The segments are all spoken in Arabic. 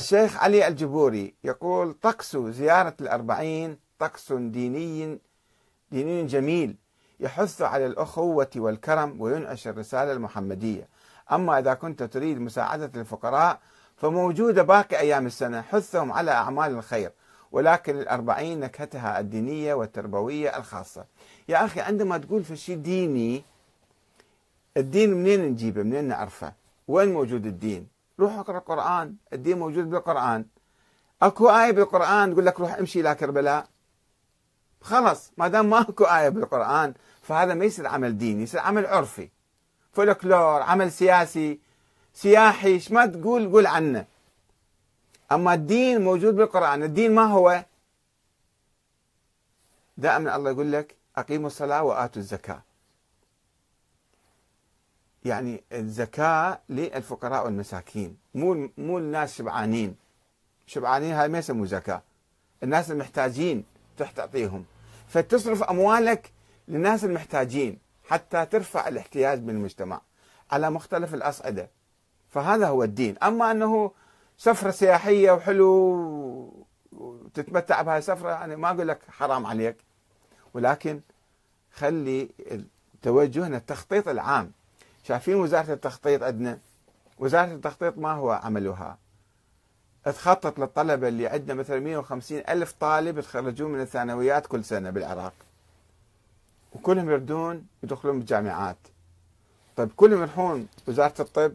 الشيخ علي الجبوري يقول طقس زيارة الأربعين طقس ديني ديني جميل يحث على الأخوة والكرم وينعش الرسالة المحمدية. أما إذا كنت تريد مساعدة الفقراء فموجودة باقي أيام السنة حثهم على أعمال الخير ولكن الأربعين نكهتها الدينية والتربوية الخاصة. يا أخي عندما تقول في شيء ديني الدين منين نجيبه؟ منين نعرفه؟ وين موجود الدين؟ روح اقرأ القرآن الدين موجود بالقرآن. اكو آية بالقرآن تقول لك روح امشي إلى كربلاء. خلص ما دام ما اكو آية بالقرآن فهذا ما يصير عمل ديني يصير عمل عرفي. فولكلور عمل سياسي سياحي إيش ما تقول قول عنه. أما الدين موجود بالقرآن الدين ما هو؟ دائما الله يقول لك أقيموا الصلاة وآتوا الزكاة. يعني الزكاة للفقراء والمساكين. مو مو الناس شبعانين. شبعانين هاي ما يسموا زكاة الناس المحتاجين تعطيهم. فتصرف أموالك للناس المحتاجين حتى ترفع الاحتياج بالمجتمع على مختلف الأصعدة. فهذا هو الدين. أما أنه سفرة سياحية وحلو وتتمتع بهاي السفرة يعني ما أقول لك حرام عليك. ولكن خلي توجهنا التخطيط العام. شايفين وزارة التخطيط عندنا؟ وزارة التخطيط ما هو عملها؟ تخطط للطلبة اللي عندنا مثلا 150 ألف طالب يتخرجون من الثانويات كل سنة بالعراق. وكلهم يردون يدخلون بالجامعات طيب كلهم يروحون وزارة الطب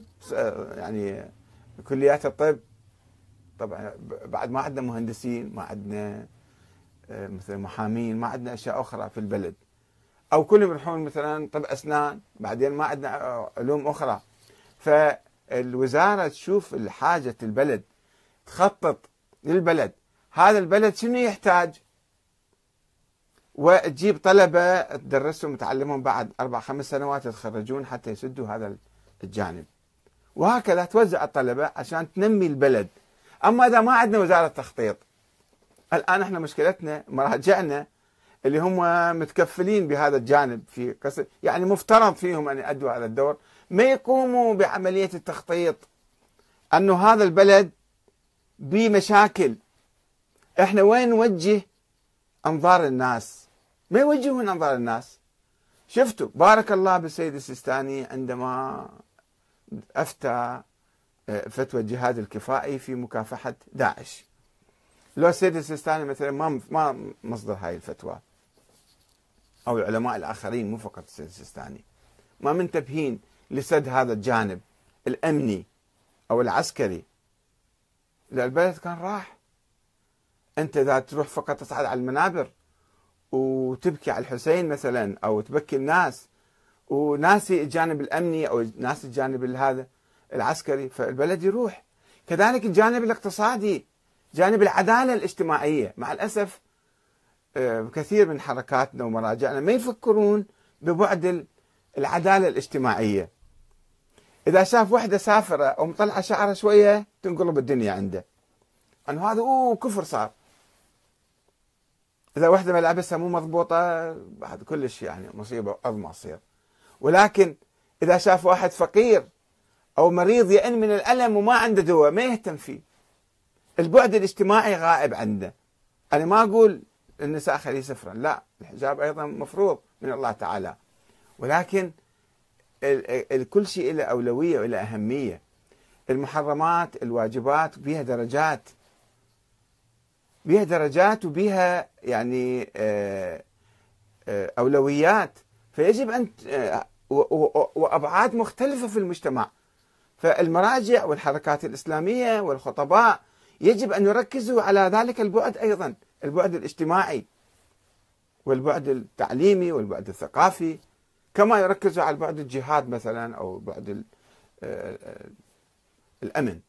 يعني كليات الطب. طبعا بعد ما عندنا مهندسين ما عندنا آه، مثلا محامين ما عندنا أشياء أخرى في البلد. أو كلهم يروحون مثلا طب أسنان بعدين ما عندنا علوم أخرى. فالوزارة تشوف حاجة البلد تخطط للبلد. هذا البلد شنو يحتاج؟ وتجيب طلبة تدرسهم وتعلمهم بعد أربع خمس سنوات يتخرجون حتى يسدوا هذا الجانب. وهكذا توزع الطلبة عشان تنمي البلد. أما إذا ما عندنا وزارة تخطيط الآن إحنا مشكلتنا مراجعنا اللي هم متكفلين بهذا الجانب في قصر يعني مفترض فيهم أن يؤدوا هذا الدور. ما يقوموا بعملية التخطيط؟ أنه هذا البلد بمشاكل إحنا وين نوجه أنظار الناس؟ ما يوجهون أنظار الناس؟ شفتوا بارك الله بالسيد السيستاني عندما أفتى آه، فتوى الجهاد الكفائي في مكافحة داعش. لو السيد السيستاني مثلا ما ما مصدر هاي الفتوى. أو العلماء الآخرين مو فقط السيستاني ما منتبهين لسد هذا الجانب الأمني أو العسكري. البلد كان راح. أنت إذا تروح فقط تصعد على المنابر وتبكي على الحسين مثلا أو تبكي الناس وناسي الجانب الأمني أو ناسي الجانب هذا العسكري فالبلد يروح. كذلك الجانب الاقتصادي جانب العدالة الاجتماعية. مع الأسف كثير من حركاتنا ومراجعنا ما يفكرون ببعد العدالة الاجتماعية. إذا شاف وحدة سافرة أو مطلعة شعرها شوية تنقلب الدنيا عنده. انه هذا أوه كفر صار. إذا وحدة ملابسها مو مضبوطة بعد كلش يعني مصيبة عظمى تصير. ولكن إذا شاف واحد فقير أو مريض يئن من الألم وما عنده دواء ما يهتم فيه. البعد الاجتماعي غائب عنده. أنا ما أقول النساء خليه سفرا. لا الحجاب أيضا مفروض من الله تعالى. ولكن كل شيء له أولوية وله أهمية. المحرمات الواجبات بها درجات. بها درجات وبها يعني آه، آه، أولويات. فيجب أن آه، وأبعاد مختلفة في المجتمع. فالمراجع والحركات الإسلامية والخطباء يجب أن يركزوا على ذلك البعد أيضا. البعد الاجتماعي والبعد التعليمي والبعد الثقافي كما يركزوا على البعد الجهاد مثلا أو بعد الأمن.